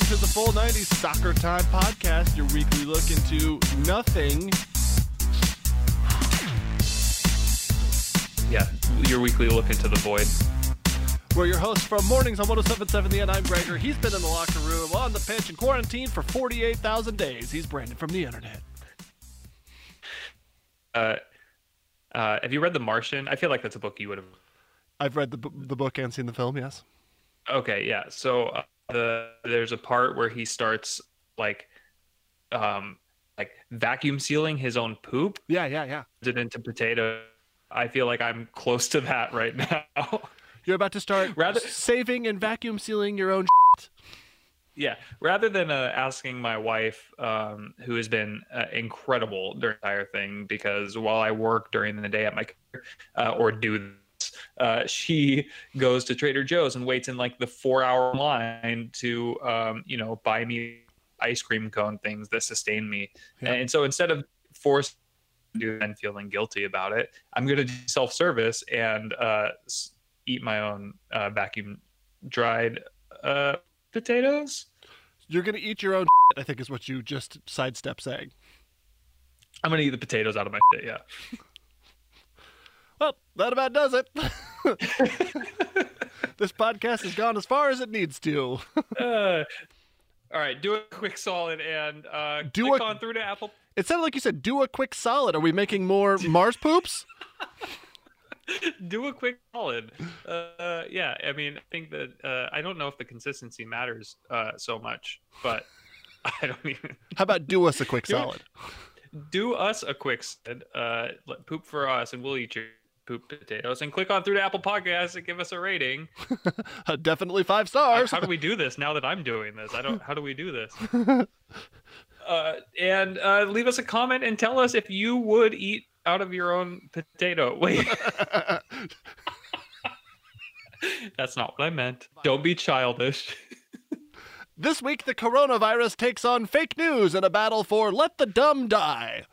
Welcome to the Full 90s Soccer Time Podcast, your weekly look into nothing. Yeah, your weekly look into the void. We're your hosts from Mornings on 1077 The End. I'm Gregor. He's been in the locker room, on the pitch, and quarantined for 48,000 days. He's Brandon from the internet. Uh, uh, have you read The Martian? I feel like that's a book you would have. I've read the, the book and seen the film, yes. Okay, yeah. So uh, the there's a part where he starts like, um, like vacuum sealing his own poop, Yeah, yeah, yeah. it into potato. I feel like I'm close to that right now. You're about to start Rather- saving and vacuum sealing your own yeah, rather than uh, asking my wife, um, who has been uh, incredible during the entire thing, because while I work during the day at my uh, or do uh, she goes to Trader Joe's and waits in like the four hour line to, um, you know, buy me ice cream cone things that sustain me. Yeah. And so instead of forced do and feeling guilty about it, I'm going to do self service and uh, eat my own uh, vacuum dried uh, potatoes. You're going to eat your own I think is what you just sidestep saying. I'm gonna eat the potatoes out of my shit. Yeah. Well, that about does it. this podcast has gone as far as it needs to. Uh, all right, do a quick solid and uh, Do a- on through to Apple. It sounded like you said, do a quick solid. Are we making more Mars poops? Do a quick solid. Uh, yeah, I mean, I think that uh, I don't know if the consistency matters uh, so much, but I don't even How about do us a quick Do solid? do us a quick solid. Uh, poop for us, and we'll eat your poop potatoes. And click on through to Apple Podcasts and give us a rating. Definitely five stars. how do we do this now that I'm doing this? I don't. How do we do this? Uh, and uh, leave us a comment and tell us if you would eat out of your own potato. Wait, that's not what I meant. Don't be childish. this week, the coronavirus takes on fake news in a battle for let the dumb die.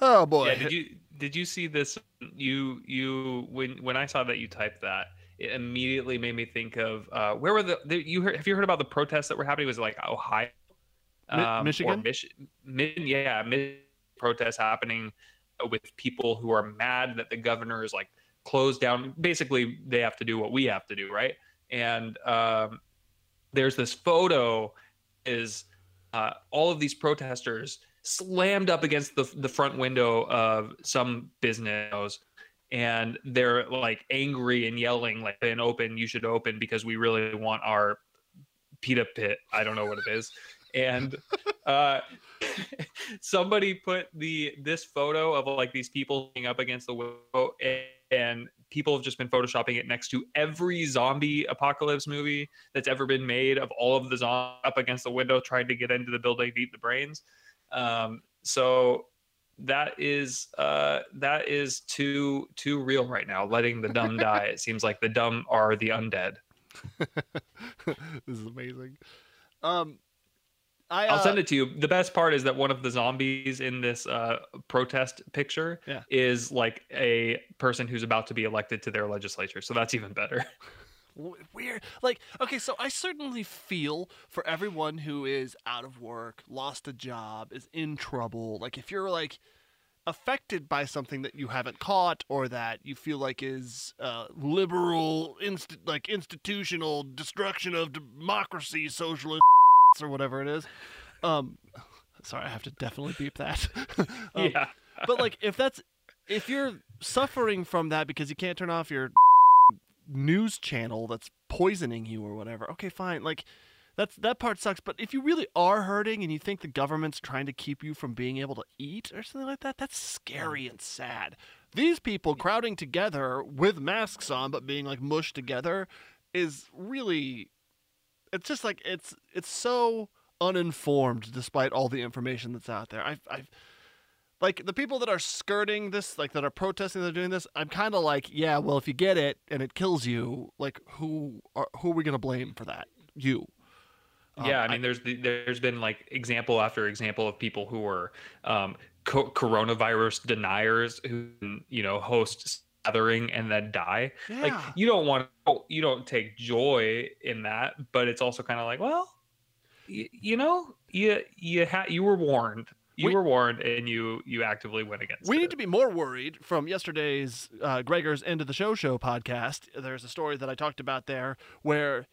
Oh boy. Yeah, did you did you see this? You you when when I saw that you typed that, it immediately made me think of uh, where were the, the you heard, have you heard about the protests that were happening? Was it like Ohio, or Michigan? Mich- Mi- yeah, Mich- protests happening with people who are mad that the governor is like closed down. Basically, they have to do what we have to do, right? And um, there's this photo is uh, all of these protesters slammed up against the the front window of some business and they're like angry and yelling like open you should open because we really want our pita pit. I don't know what it is. And uh somebody put the this photo of like these people being up against the window and, and people have just been photoshopping it next to every zombie apocalypse movie that's ever been made of all of the zombies up against the window trying to get into the building to eat the brains um so that is uh that is too too real right now letting the dumb die it seems like the dumb are the undead this is amazing. Um, I, I'll uh, send it to you. The best part is that one of the zombies in this uh, protest picture Yeah. is like a person who's about to be elected to their legislature. So that's even better. weird. Like, okay, so I certainly feel for everyone who is out of work, lost a job, is in trouble. Like, if you're like affected by something that you haven't caught or that you feel like is uh, liberal, inst- like institutional destruction of democracy, socialist, or whatever it is. Um, sorry, I have to definitely beep that. Um, yeah. but like if that's if you're suffering from that because you can't turn off your news channel that's poisoning you or whatever. Okay, fine. Like that's that part sucks. But if you really are hurting and you think the government's trying to keep you from being able to eat or something like that, that's scary and sad. These people crowding together with masks on but being like mushed together is really it's just like it's it's so uninformed despite all the information that's out there. I've I've like the people that are skirting this, like that are protesting, that are doing this. I'm kind of like, yeah, well, if you get it and it kills you, like who are who are we gonna blame for that? You. Um, yeah, I mean, there's the, there's been like example after example of people who are um, co- coronavirus deniers who you know host gathering and then die. Yeah. Like you don't want you don't take joy in that, but it's also kind of like, well, you, you know, you you had you were warned. You We- were warned, and you you actively went against. We it. need to be more worried from yesterday's uh, Gregor's End of the Show Show podcast. There's a story that I talked about there where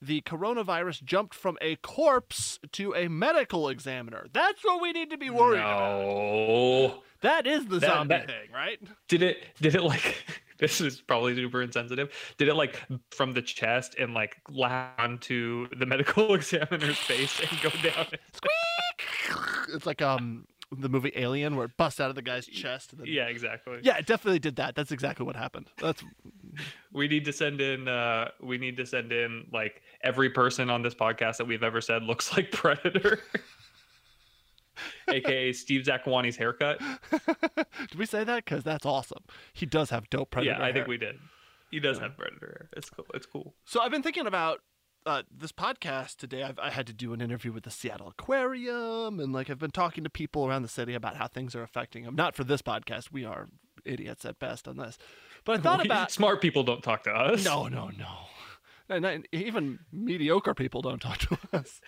the coronavirus jumped from a corpse to a medical examiner. That's what we need to be worried about. No. That is the That- zombie that- thing, right? Did it? Did it like? This is probably super insensitive. Did it like from the chest and like land onto the medical examiner's face and go down? It's like um the movie Alien where it busts out of the guy's chest. And then... Yeah, exactly. Yeah, it definitely did that. That's exactly what happened. That's We need to send in. uh We need to send in like every person on this podcast that we've ever said looks like Predator. AKA Steve Zakuani's haircut. Did we say that? Because that's awesome. He does have dope predator. yeah, I hair. think we did. He does Yeah. have Predator hair. It's cool. It's cool. So I've been thinking about uh, this podcast today. I've, I had to do an interview with the Seattle Aquarium, and like I've been talking to people around the city about how things are affecting them. Not for this podcast. We are idiots at best on this. But I thought We- about smart people don't talk to us. no, no, no. And I- even mediocre people don't talk to us.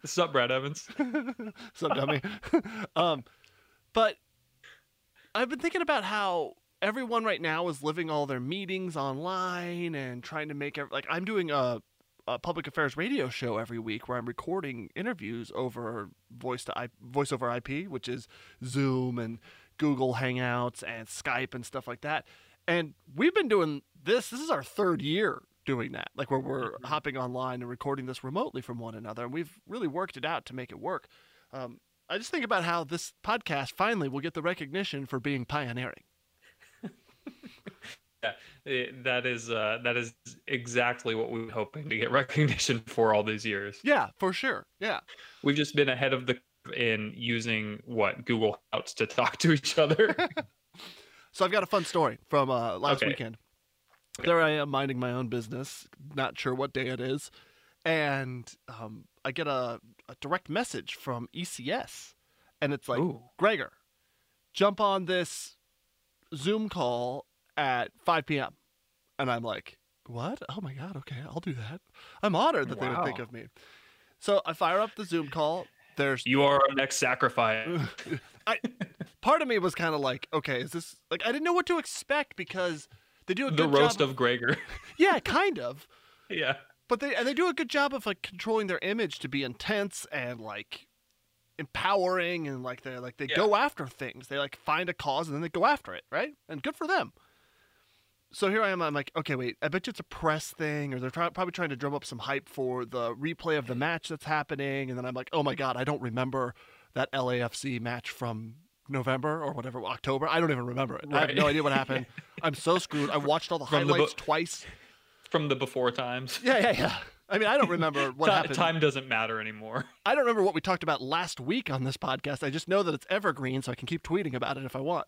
What's up, Brad Evans? so dummy. um, but I've been thinking about how everyone right now is living all their meetings online and trying to make ev- like I'm doing a, a public affairs radio show every week where I'm recording interviews over voice to I, voice over IP, which is Zoom and Google Hangouts and Skype and stuff like that. And we've been doing this. This is our third year doing that. Like where we're hopping online and recording this remotely from one another, and we've really worked it out to make it work. Um, I just think about how this podcast finally will get the recognition for being pioneering. Yeah, eh, that is uh, that is exactly what we were hoping to get recognition for all these years. Yeah, for sure. Yeah. We've just been ahead of the in using what Google Hangouts to talk to each other. So I've got a fun story from uh, last Okay. weekend. There I am minding my own business, not sure what day it is, and um, I get a, a direct message from ECS, and it's like, Ooh. Gregor, jump on this Zoom call at 5 p.m. And I'm like, what? Oh my God, okay, I'll do that. I'm honored that they would think of me. So I fire up the Zoom call. There's you are our next sacrifice. I part of me was kind of like, okay, is this like I didn't know what to expect because they do a the good roast job. of Gregor. yeah, kind of. yeah. But they and they do a good job of like controlling their image to be intense and like empowering and like they like they Yeah. go after things. They like find a cause and then they go after it, right? And good for them. So here I am. I'm like, okay, wait. I bet you it's a press thing, or they're try- probably trying to drum up some hype for the replay of the match that's happening. And then I'm like, oh my god, I don't remember that LAFC match from November or whatever October. I don't even remember it. I have no idea what happened. I'm so screwed. I watched all the From the highlights bo- twice. From the before times. Yeah, yeah, yeah. I mean, I don't remember what Ti- happened. time doesn't matter anymore. I don't remember what we talked about last week on this podcast. I just know that it's evergreen, so I can keep tweeting about it if I want.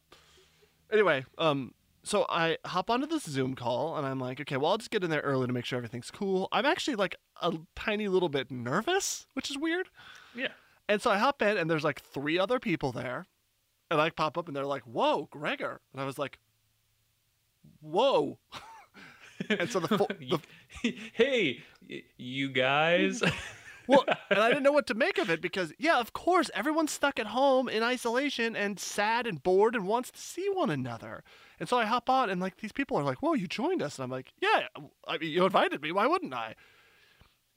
Anyway, um, so I hop onto this Zoom call, and I'm like, okay, well, I'll just get in there early to make sure everything's cool. I'm actually like a tiny little bit nervous, which is weird. Yeah. And so I hop in, and there's like three other people there, and I pop up, and they're like, "Whoa, Gregor!" And I was like, "Whoa!" and so the, fo- the hey, you guys. Well, and I didn't know what to make of it because, yeah, of course, everyone's stuck at home in isolation and sad and bored and wants to see one another. And so I hop on, and like these people are like, "Whoa, you joined us!" And I'm like, "Yeah, I mean, you invited me. Why wouldn't I?"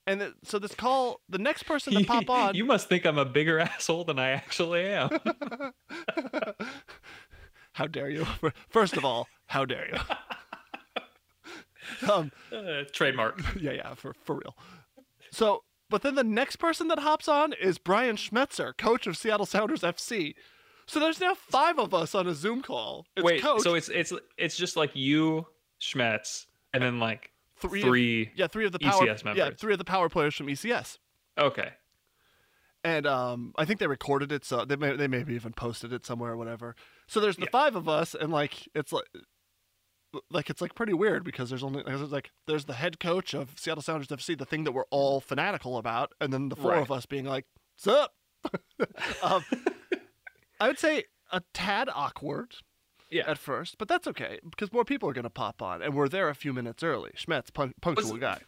And th- so this call, the next person to pop on, you must think I'm a bigger asshole than I actually am. how dare you? First of all, how dare you? um, Uh, trademark. yeah, yeah, for for real. So, but then the next person that hops on is Brian Schmetzer, coach of Seattle Sounders FC. So there's now five of us on a Zoom call. It's Wait, coach, so it's it's it's just like you, Schmetz, and then like three, three. Of, yeah, three of the power, ECS members. yeah, three of the power players from ECS. Okay. and um, I think they recorded it, so they may they maybe even posted it somewhere or whatever. So there's the Yeah. five of us, and like it's like like it's like pretty weird because there's only there's like there's the head coach of Seattle Sounders FC, the thing that we're all fanatical about, and then the four Right. of us being like, "What's up?" um, I would say a tad awkward Yeah. at first, but that's okay because more people are going to pop on, and we're there a few minutes early. Schmetz, pun- punctual guy.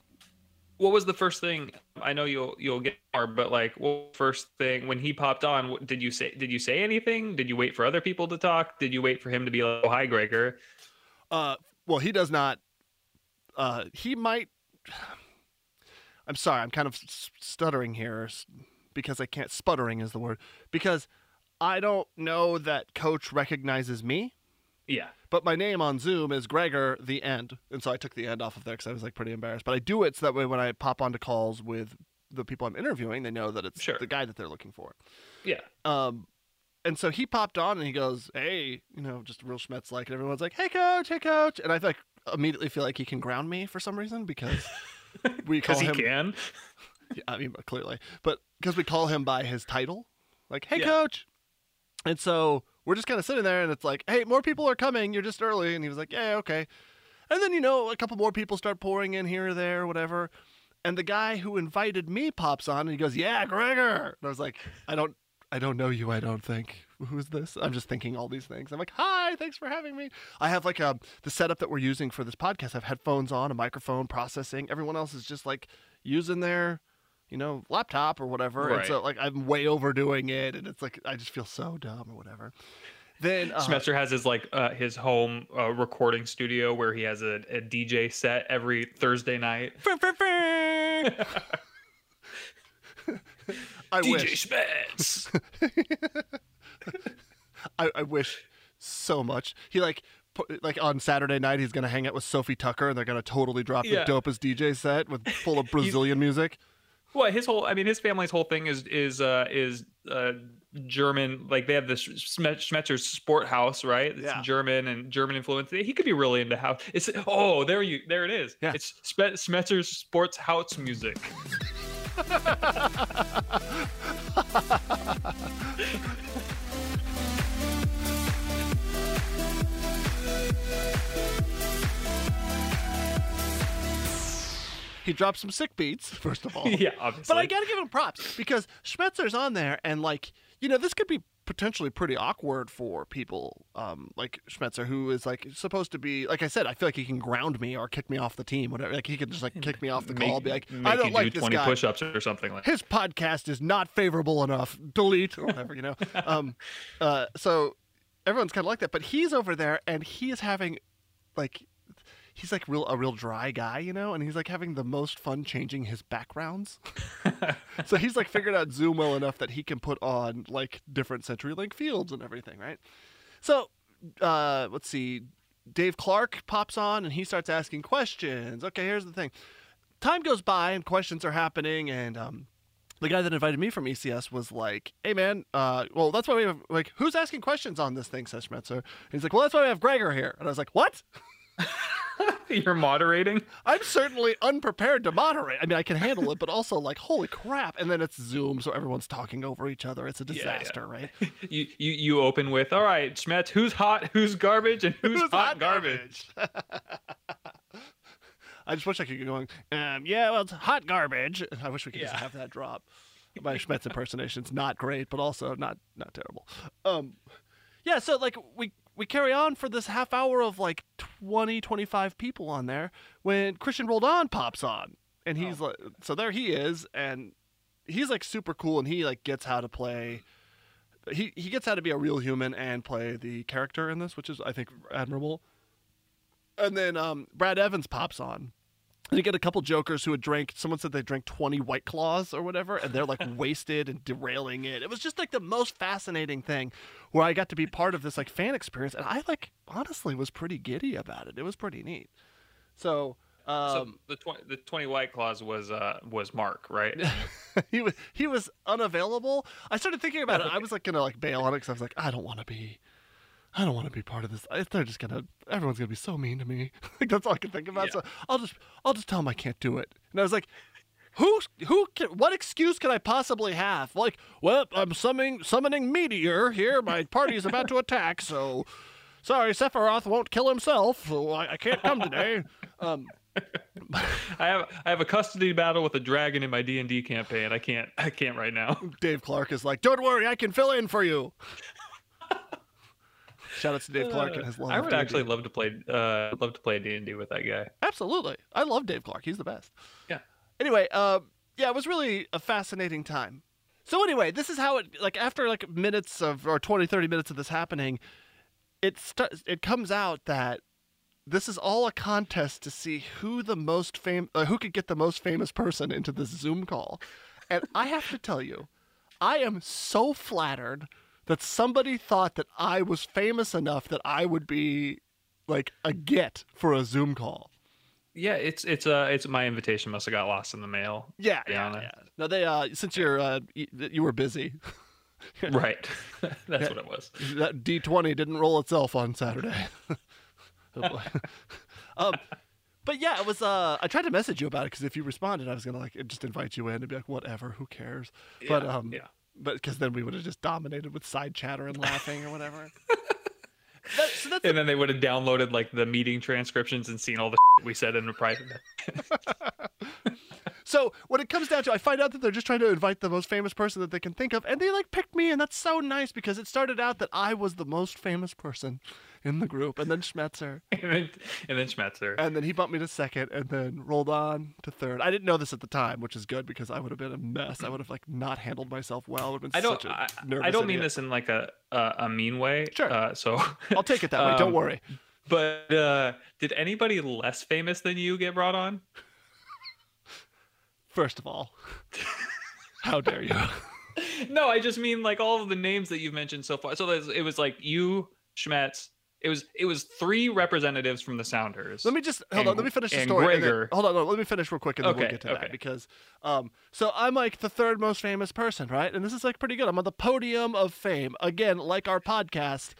What was the first thing? I know you'll you'll get more, but like, what first thing when he popped on? what- Did you say did you say anything? Did you wait for other people to talk? Did you wait for him to be like, "Oh, hi, Gregor"? Uh, well, he does not. Uh, he might. I'm sorry, I'm kind of stuttering here because I can't. Sputtering is the word because I don't know that Coach recognizes me, Yeah. but my name on Zoom is Gregor the End, and so I took the end off of there because I was like pretty embarrassed. But I do it so that way when I pop onto calls with the people I'm interviewing, they know that it's Sure. the guy that they're looking for. Yeah. Um, and so he popped on and he goes, "Hey, you know, just real Schmetz like," and everyone's like, "Hey, coach, hey, coach," and I like immediately feel like he can ground me for some reason because we call Because he him. can. Yeah, I mean, clearly, but because we call him by his title, like, "Hey, Yeah. coach," and so we're just kind of sitting there, and it's like, "Hey, more people are coming. You're just early," and he was like, "Yeah, okay," and then you know, a couple more people start pouring in here or there, whatever. And the guy who invited me pops on and he goes, "Yeah, Gregor." And I was like, "I don't, I don't know you. I don't think. Who's this?" I'm just thinking all these things. I'm like, "Hi, thanks for having me." I have like a the setup that we're using for this podcast. I have headphones on, a microphone, processing. Everyone else is just like using their, you know, laptop or whatever. And so like I'm way overdoing it, and it's like I just feel so dumb or whatever. Then uh, Schmetzer has his like uh, his home uh, recording studio where he has a, a DJ set every Thursday night. I DJ. Schmetz. I, I wish so much. He like like on Saturday night he's gonna hang out with Sophie Tucker and they're gonna totally drop Yeah. the dopest DJ set with full of Brazilian music. Well, his whole I mean his family's whole thing is is uh is uh German like they have this Schmet- Schmetzer's sport house, right? It's Yeah. German and German influence. He could be really into house. It's oh, there you there it is. Yeah. It's Schmetzer's sports house music. He dropped some sick beats first of all. yeah, obviously. But I gotta give him props because Schmetzer's on there, and like you know, this could be potentially pretty awkward for people um, like Schmetzer, who is like supposed to be, like I said, I feel like he can ground me or kick me off the team, whatever. Like he can just like kick me off the Make- call, be like, I don't you like do this twenty guy. push-ups or something like. His podcast is not favorable enough. Delete or whatever, you know. um, uh, so everyone's kind of like that, but he's over there and he is having like he's like real a real dry guy, you know, and he's like having the most fun changing his backgrounds. so he's like figured out Zoom well enough that he can put on like different CenturyLink fields and everything, right? So uh, let's see. Dave Clark pops on and he starts asking questions. Okay, here's the thing. Time goes by and questions are happening, and um, the guy that invited me from ECS was like, "Hey, man, uh, well, that's why we have like, who's asking questions on this thing?" Says Schmetzer. And he's like, "Well, that's why we have Gregor here." And I was like, "What?" You're moderating. I'm certainly unprepared to moderate. I mean, I can handle it, but also like, holy crap! And then it's Zoom, so everyone's talking over each other. It's a Yeah, yeah. disaster, right? You, you you open with all right, Schmetz. Who's hot? Who's garbage? And who's, hot, garbage? I just wish I could get going. Um, yeah, well, it's hot garbage. I wish we could just have that drop. My Schmetz impersonation's not great, but also not not terrible. Um, yeah, so like we we carry on for this half hour of like 20, 25 people on there when Christian Roldan pops on, and he's like, so there he is, and he's like super cool, and he like gets how to play. He he gets how to be a real human and play the character in this, which is I think admirable. And then um, Brad Evans pops on. And you get a couple jokers who had drank. Someone said they drank twenty White Claws or whatever, and they're like wasted and derailing it. It was just like the most fascinating thing, where I got to be part of this like fan experience, and I like honestly was pretty giddy about it. It was pretty neat. So so Um, the twenty the twenty white Claws was uh was Mark, right? he was he was unavailable. I started thinking about it. I was like gonna like bail on it because I was like, I don't want to be, I don't want to be part of this. They're just gonna, everyone's gonna be so mean to me. like that's all I can think about. Yeah. So I'll just, I'll just tell them I can't do it. And I was like, who, who can, what excuse can I possibly have? Like, well, I'm summoning, summoning meteor here. My party is about to attack, so sorry, Sephiroth won't kill himself, so I, I can't come today. Um, I have I have a custody battle with a dragon in my D and D campaign. I can't I can't right now. Dave Clark is like, don't worry, I can fill in for you. Shout out to Dave Clark and his love. I would actually love to play uh love to play D and D with that guy. Absolutely. I love Dave Clark. He's the best. Yeah. Anyway, uh, yeah, it was really a fascinating time. So anyway, this is how it like after like minutes of or 20 30 minutes of this happening, it st- it comes out that this is all a contest to see who the most fam- uh, who could get the most famous person into this Zoom call. And I have to tell you, I am so flattered that somebody thought that I was famous enough that I would be like a get for a Zoom call. Yeah, it's it's uh it's my invitation must have got lost in the mail. Yeah, yeah, yeah. No, they uh since you're uh you were busy, Right. That's what it was. that D twenty didn't roll itself on Saturday. oh um, but yeah, it was. Uh, I tried to message you about it because if you responded, I was gonna like just invite you in and be like, whatever, who cares? but Yeah, um, yeah. But because then we would have just dominated with side chatter and laughing or whatever. that, so that's And then they would have downloaded like the meeting transcriptions and seen all the we said in a private. So when it comes down to, I find out that they're just trying to invite the most famous person that they can think of, and they like picked me, and that's so nice because it started out that I was the most famous person in the group, and then Schmetzer, and then and then Schmetzer. and then he bumped me to second, and then rolled on to third. I didn't know this at the time, which is good because I would have been a mess. I would have like not handled myself well. I been I don't. such a I, I don't mean idiot. this in like a a, a mean way. Sure. Uh, so, I'll take it that way. Don't Um, worry. but uh, did anybody less famous than you get brought on? First of all, how dare you? No, I just mean like all of the names that you've mentioned so far. So it was like you, Schmetz. It was it was three representatives from the Sounders. Let me just hold on. Let me finish the and story. and then- hold on, no, let me finish real quick, and then we'll get to that because, um, so I'm like the third most famous person, right? And this is like pretty good. I'm on the podium of fame again, like our podcast.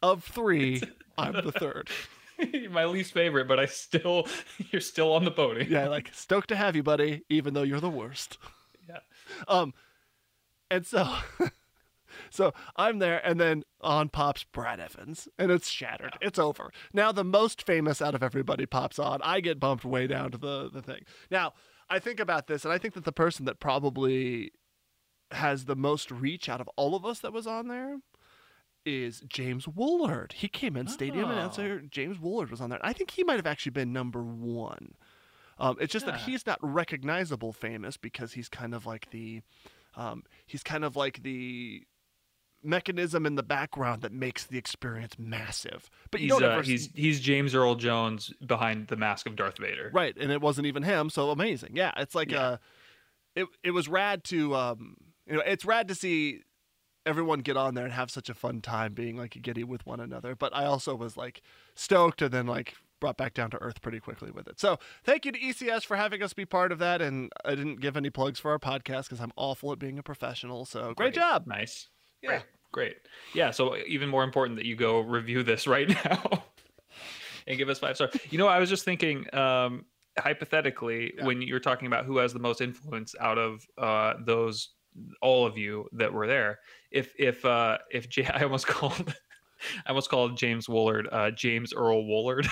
Of three, I'm the third. my least favorite, but I still you're still on the podium. Yeah, like stoked to have you, buddy. Even though you're the worst. Yeah. Um, and so, so I'm there, and then on pops Brad Evans, and it's shattered. It's over. Now the most famous out of everybody pops on. I get bumped way down to the the thing. Now I think about this, and I think that the person that probably has the most reach out of all of us that was on there is James Woolard. He came in stadium Oh. announcer. James Woolard was on there. I think he might have actually been number one. Um, it's just that he's not recognizable famous because he's kind of like the, um, he's kind of like the mechanism in the background that makes the experience massive. But you He's don't uh, he's he's James Earl Jones behind the mask of Darth Vader. right, and it wasn't even him, so amazing. Yeah, it's like Yeah. uh, it it was rad to um, you know, it's rad to see everyone get on there and have such a fun time being like a giddy with one another. But I also was like stoked and then like brought back down to earth pretty quickly with it. So thank you to ECS for having us be part of that. And I didn't give any plugs for our podcast because I'm awful at being a professional. So great, job. Nice. Yeah. Great. Great. Yeah. So even more important that you go review this right now and give us five stars. You know, I was just thinking, um, hypothetically, Yeah. when you're talking about who has the most influence out of uh, those all of you that were there, if if uh, if J- I almost called I almost called James Woolard uh, James Earl Woolard.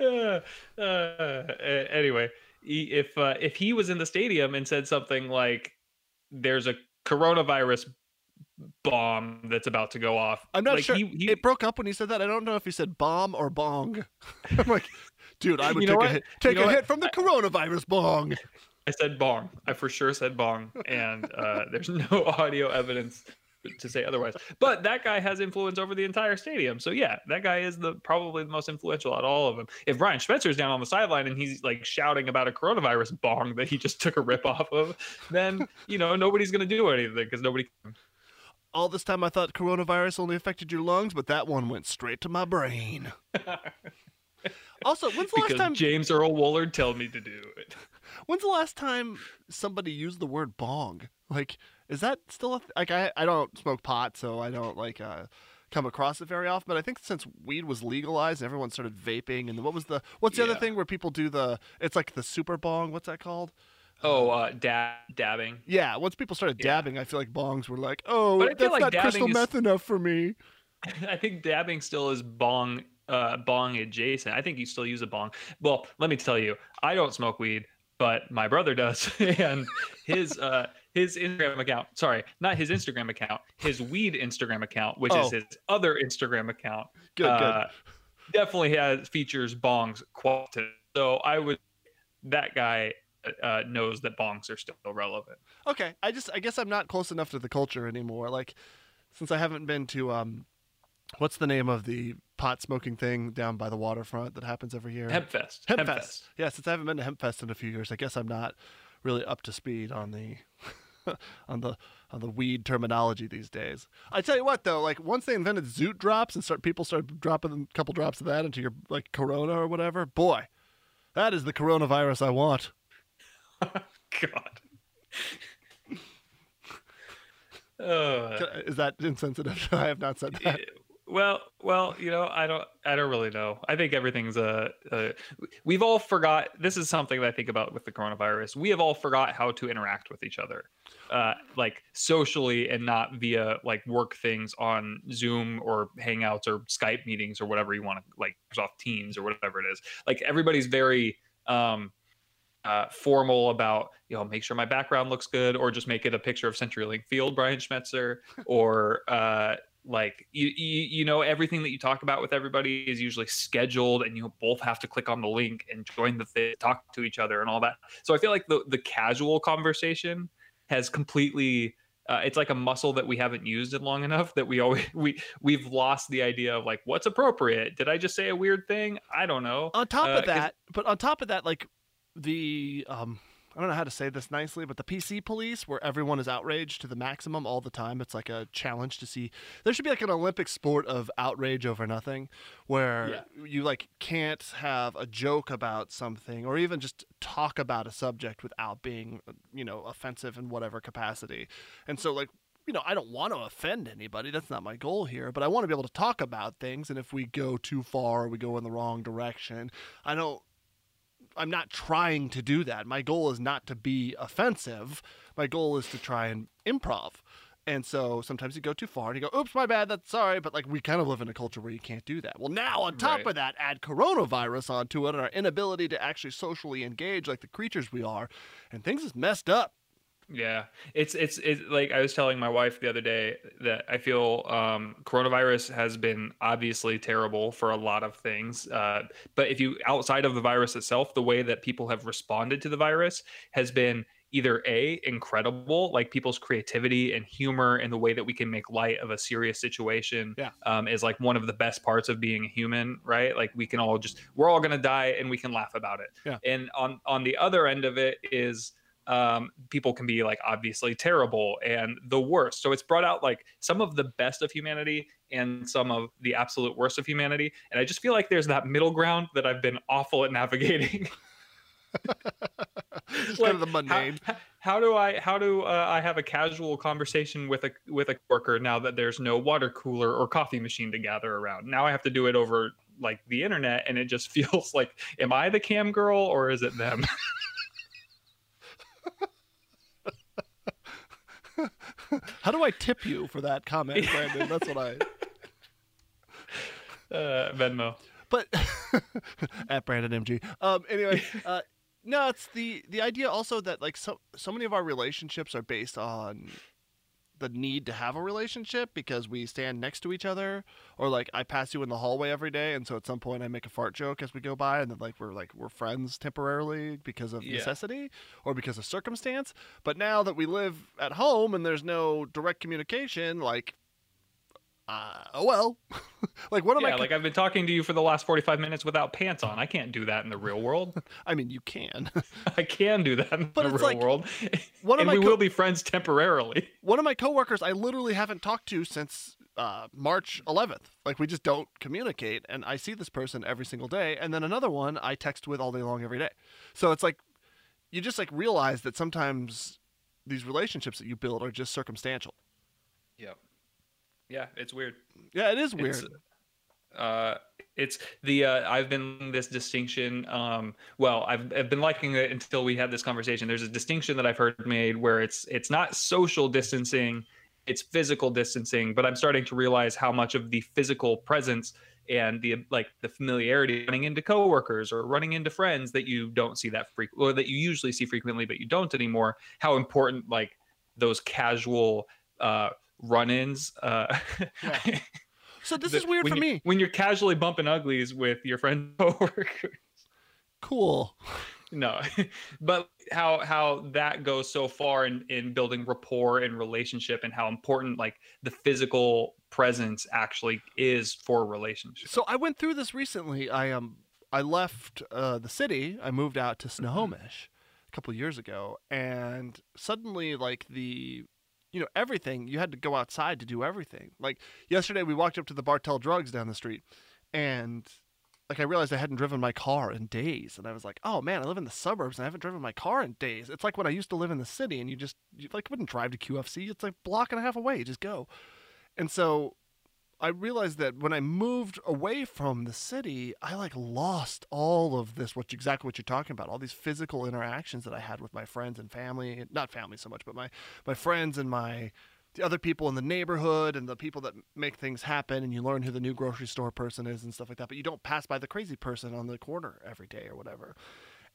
uh, uh, anyway, if uh, if he was in the stadium and said something like, "There's a coronavirus bomb that's about to go off," I'm not like, sure. He, he, it broke up when he said that. I don't know if he said bomb or bong. I'm like, dude, I would You know take a hit, You know a what? hit from the coronavirus bong. I said bong. I for sure said bong, and uh, there's no audio evidence to say otherwise. But that guy has influence over the entire stadium. So yeah, that guy is the probably the most influential out of all of them. If Brian Spencer's down on the sideline and he's like shouting about a coronavirus bong that he just took a rip off of, then you know nobody's gonna do anything because nobody. Can. all this time I thought coronavirus only affected your lungs, but that one went straight to my brain. also, when's the because last time? James Earl Woolard told me to do it. When's the last time somebody used the word bong? Like, is that still a th- like? I I don't smoke pot, so I don't like uh, come across it very often. But I think since weed was legalized, everyone started vaping. And what was the what's the other thing where people do the? It's like the super bong. What's that called? Oh, uh, dab, dabbing. Yeah, once people started Yeah. dabbing, I feel like bongs were like, oh, But that's like not crystal is- meth enough for me. I think dabbing still is bong uh bong adjacent. I think you still use a bong. Well, let me tell you, I don't smoke weed, but my brother does. and his uh his Instagram account, sorry, not his Instagram account, his weed Instagram account, which Oh. is his other Instagram account. Good, uh, Definitely has features bongs quality. So I would that guy uh, knows that bongs are still relevant. Okay, I just I guess I'm not close enough to the culture anymore. Like, since I haven't been to um, what's the name of the pot smoking thing down by the waterfront that happens every year? Hempfest. Hempfest. Yeah, since I haven't been to Hempfest in a few years, I guess I'm not really up to speed on the on the on the weed terminology these days. I tell you what though, like once they invented zoot drops and start people started dropping a couple drops of that into your like Corona or whatever, boy, that is the coronavirus I want. God. Uh, Is that insensitive? I have not said that. Eh, well well you know i don't i don't really know. I think everything's uh, uh we've all forgot this is something that i think about with the coronavirus. We have all forgot how to interact with each other uh like socially and not via like work things on zoom or hangouts or skype meetings or whatever you want to like off teams or whatever it is. Like everybody's very um uh, formal about you know make sure my background looks good or just make it a picture of CenturyLink Field Brian Schmetzer or uh, like you, you you know everything that you talk about with everybody is usually scheduled and you both have to click on the link and join the thing talk to each other and all that. So i feel like the the casual conversation has completely uh, it's like a muscle that we haven't used in long enough that we always we we've lost the idea of like what's appropriate? Did i just say a weird thing? I don't know. On top Uh, of that, but on top of that, like the um I don't know how to say this nicely, but the PC police, where everyone is outraged to the maximum all the time, it's like a challenge to see. There should be like an Olympic sport of outrage over nothing, where you like can't have a joke about something or even just talk about a subject without being, uh, you know, offensive in whatever capacity. And so, like, you know, I don't want to offend anybody. That's not my goal here. But I want to be able to talk about things. And if we go too far or we go in the wrong direction, I don't. I'm not trying to do that. My goal is not to be offensive. My goal is to try and improv. And so sometimes you go too far and you go, oops, my bad, that's sorry. But like we kind of live in a culture where you can't do that. Well, now on top Right. of that, add coronavirus onto it and our inability to actually socially engage like the creatures we are. And things is messed up. Yeah, it's it's it's like I was telling my wife the other day that I feel um, coronavirus has been obviously terrible for a lot of things. Uh, but if you outside of the virus itself, the way that people have responded to the virus has been either a incredible, like people's creativity and humor and the way that we can make light of a serious situation. Yeah. um, is like one of the best parts of being a human, right? Like we can all just we're all gonna die and we can laugh about it. Yeah. And on on the other end of it is um, people can be like obviously terrible and the worst. So it's brought out like some of the best of humanity and some of the absolute worst of humanity. And I just feel like there's that middle ground that I've been awful at navigating. Like, kind of the how, mundane. how- how do I how do uh, I have a casual conversation with a with a worker now that there's no water cooler or coffee machine to gather around? Now I have to do it over like the internet, and it just feels like, am I the cam girl or is it them? How do I tip you for that comment, Brandon? That's what I. uh, Venmo. but at Brandon MG. Um, anyway, uh, no, it's the the idea also that like so so many of our relationships are based on the need to have a relationship because we stand next to each other or like I pass you in the hallway every day and so at some point I make a fart joke as we go by and then like we're like we're friends temporarily because of Yeah. necessity or because of circumstance but now that we live at home and there's no direct communication like uh, oh well. like what am yeah, I? like I've been talking to you for the last 45 minutes without pants on. I can't do that in the real world. I mean, you can. I can do that in But the it's real like, world. one of and my we co- will be friends temporarily. One of my coworkers, I literally haven't talked to since uh, March 11th. Like we just don't communicate, and I see this person every single day. And then another one I text with all day long every day. So it's like you just like realize that sometimes these relationships that you build are just circumstantial. Yep. Yeah, it's weird. Yeah, it is weird. It's, uh, it's the uh, I've been this distinction. Um, well, I've I've been liking it until we had this conversation. There's a distinction that I've heard made where it's it's not social distancing, it's physical distancing. But I'm starting to realize how much of the physical presence and the like the familiarity running into coworkers or running into friends that you don't see that frequently or that you usually see frequently but you don't anymore. How important like those casual uh, run-ins. Uh, Yeah. So this the- is weird for you- me. when you're casually bumping uglies with your friend coworkers. Cool. No, but how how that goes so far in in building rapport and relationship, and how important like the physical presence actually is for a relationship. So I went through this recently. I um I left uh, the city. I moved out to Snohomish a couple years ago, and suddenly like the you know everything you had to go outside to do everything. Like yesterday, we walked up to the Bartell Drugs down the street, and like I realized I hadn't driven my car in days, and I was like, oh man, I live in the suburbs and I haven't driven my car in days. It's like when I used to live in the city, and you just you like wouldn't drive to QFC. It's like a block and a half away. Just go, and so I realized that when I moved away from the city, I like lost all of this, which exactly what you're talking about, all these physical interactions that I had with my friends and family, not family so much, but my my friends and my the other people in the neighborhood and the people that make things happen and you learn who the new grocery store person is and stuff like that, but you don't pass by the crazy person on the corner every day or whatever.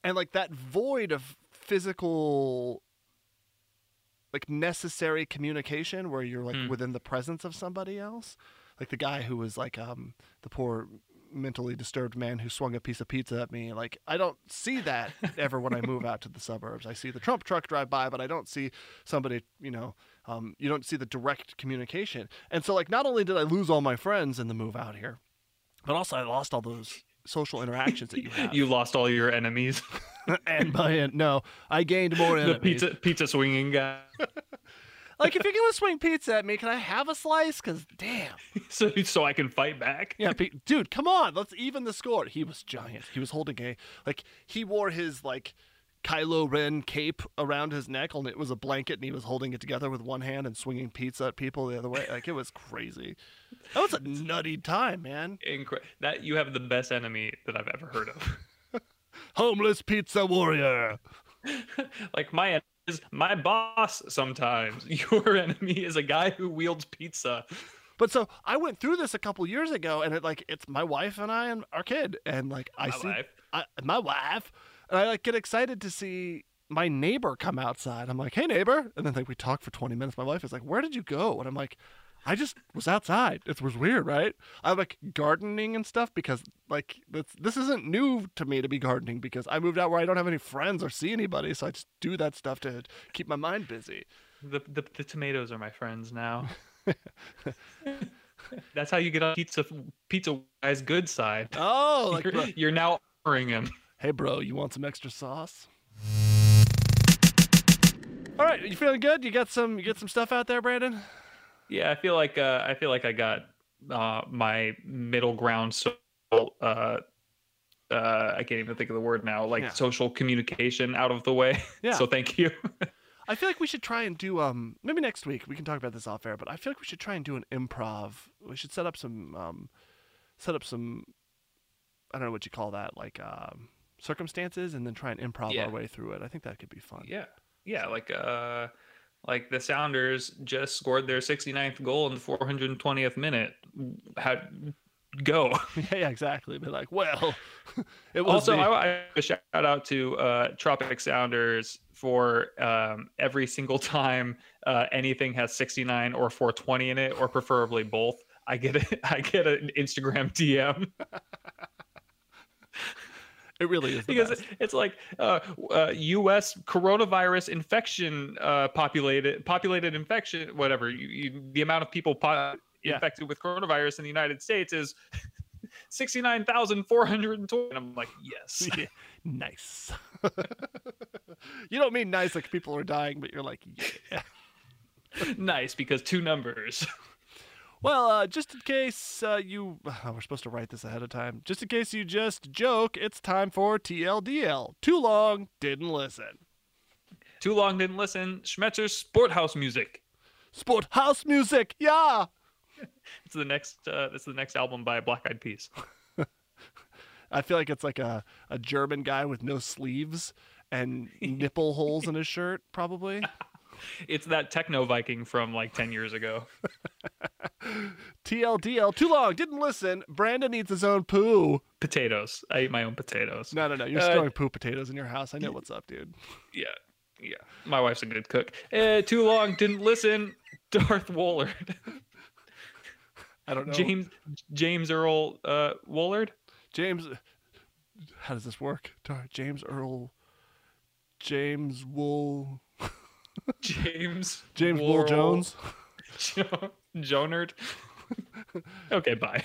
And like that void of physical like necessary communication where you're like Mm. within the presence of somebody else like the guy who was like um the poor mentally disturbed man who swung a piece of pizza at me like i don't see that ever when i move out to the suburbs i see the trump truck drive by but i don't see somebody you know um, you don't see the direct communication and so like not only did i lose all my friends in the move out here but also i lost all those social interactions that you have You lost all your enemies. and by no i gained more the enemies pizza pizza swinging guy. Like if you're gonna swing pizza at me can i have a slice because damn so so I can fight back. Yeah, pe- dude, come on, let's even the score. He was giant. He was holding a like he wore his like Kylo Ren cape around his neck, and it was a blanket, and he was holding it together with one hand and swinging pizza at people the other way. Like it was crazy. That was a nutty time, man. Incre- that you have the best enemy that I've ever heard of. Homeless pizza warrior. like my enemy is my boss sometimes. Your enemy is a guy who wields pizza. But so I went through this a couple years ago, and it like it's my wife and I and our kid, and like I My see life. I, my wife, and I like get excited to see my neighbor come outside. I'm like, hey neighbor, and then like we talk for 20 minutes. My wife is like, where did you go? And I'm like, I just was outside. It was weird, right? I'm like gardening and stuff because like that's this isn't new to me to be gardening because I moved out where I don't have any friends or see anybody, so I just do that stuff to keep my mind busy. The, the the tomatoes are my friends now. That's how you get on pizza pizza guy's good side. Oh, like you're, you're now honoring him. hey bro, you want some extra sauce? All right, you feeling good? You got some you got some stuff out there, Brandon? Yeah, I feel like uh, I feel like I got uh, my middle ground. So uh, uh, I can't even think of the word now. Like Yeah. social communication out of the way. Yeah. so thank you. I feel like we should try and do um maybe next week we can talk about this off air, but I feel like we should try and do an improv. We should set up some um set up some I don't know what you call that, like um circumstances and then try and improv Yeah. our way through it. I think that could be fun. yeah, yeah. Like uh, like the Sounders just scored their 69th goal in the 420th minute. How go? yeah, yeah, exactly. Be like, well, it was also, the- I, I a shout out to uh, Tropic Sounders for um, every single time uh, anything has 69 or 420 in it, or preferably both. I get a, I get an Instagram DM it really is the because best. it's like uh, uh, U.S. coronavirus infection uh, populated populated infection whatever you, you, the amount of people po- Yeah. infected with coronavirus in the United States is 69,420. I'm like, yes. Yeah, nice. you don't mean nice like people are dying, but you're like, yeah. nice because two numbers. Well, uh, just in case uh, you. Oh, we're supposed to write this ahead of time. Just in case you just joke, it's time for TLDL. Too long, didn't listen. Too long didn't listen. Schmetzer's Sport House Music. Sport house music, yeah. It's the next. Uh, it's the next album by Black Eyed Peas. I feel like it's like a, a German guy with no sleeves and nipple holes in his shirt, probably. It's that techno Viking from like ten years ago. TLDL, too long, didn't listen. Brandon needs his own poo. Potatoes. I eat my own potatoes. No, no, no. You're Uh, storing poo potatoes in your house. I know what's up, dude. Yeah, yeah. My wife's a good cook. Eh, too long didn't listen. Darth Woolard. I don't know. James James Earl uh, Woolard. James, how does this work? James Earl, James Wool, James James Worrell- Jones. Jo- Jonard. okay, bye.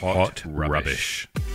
Hot, rubbish. Hot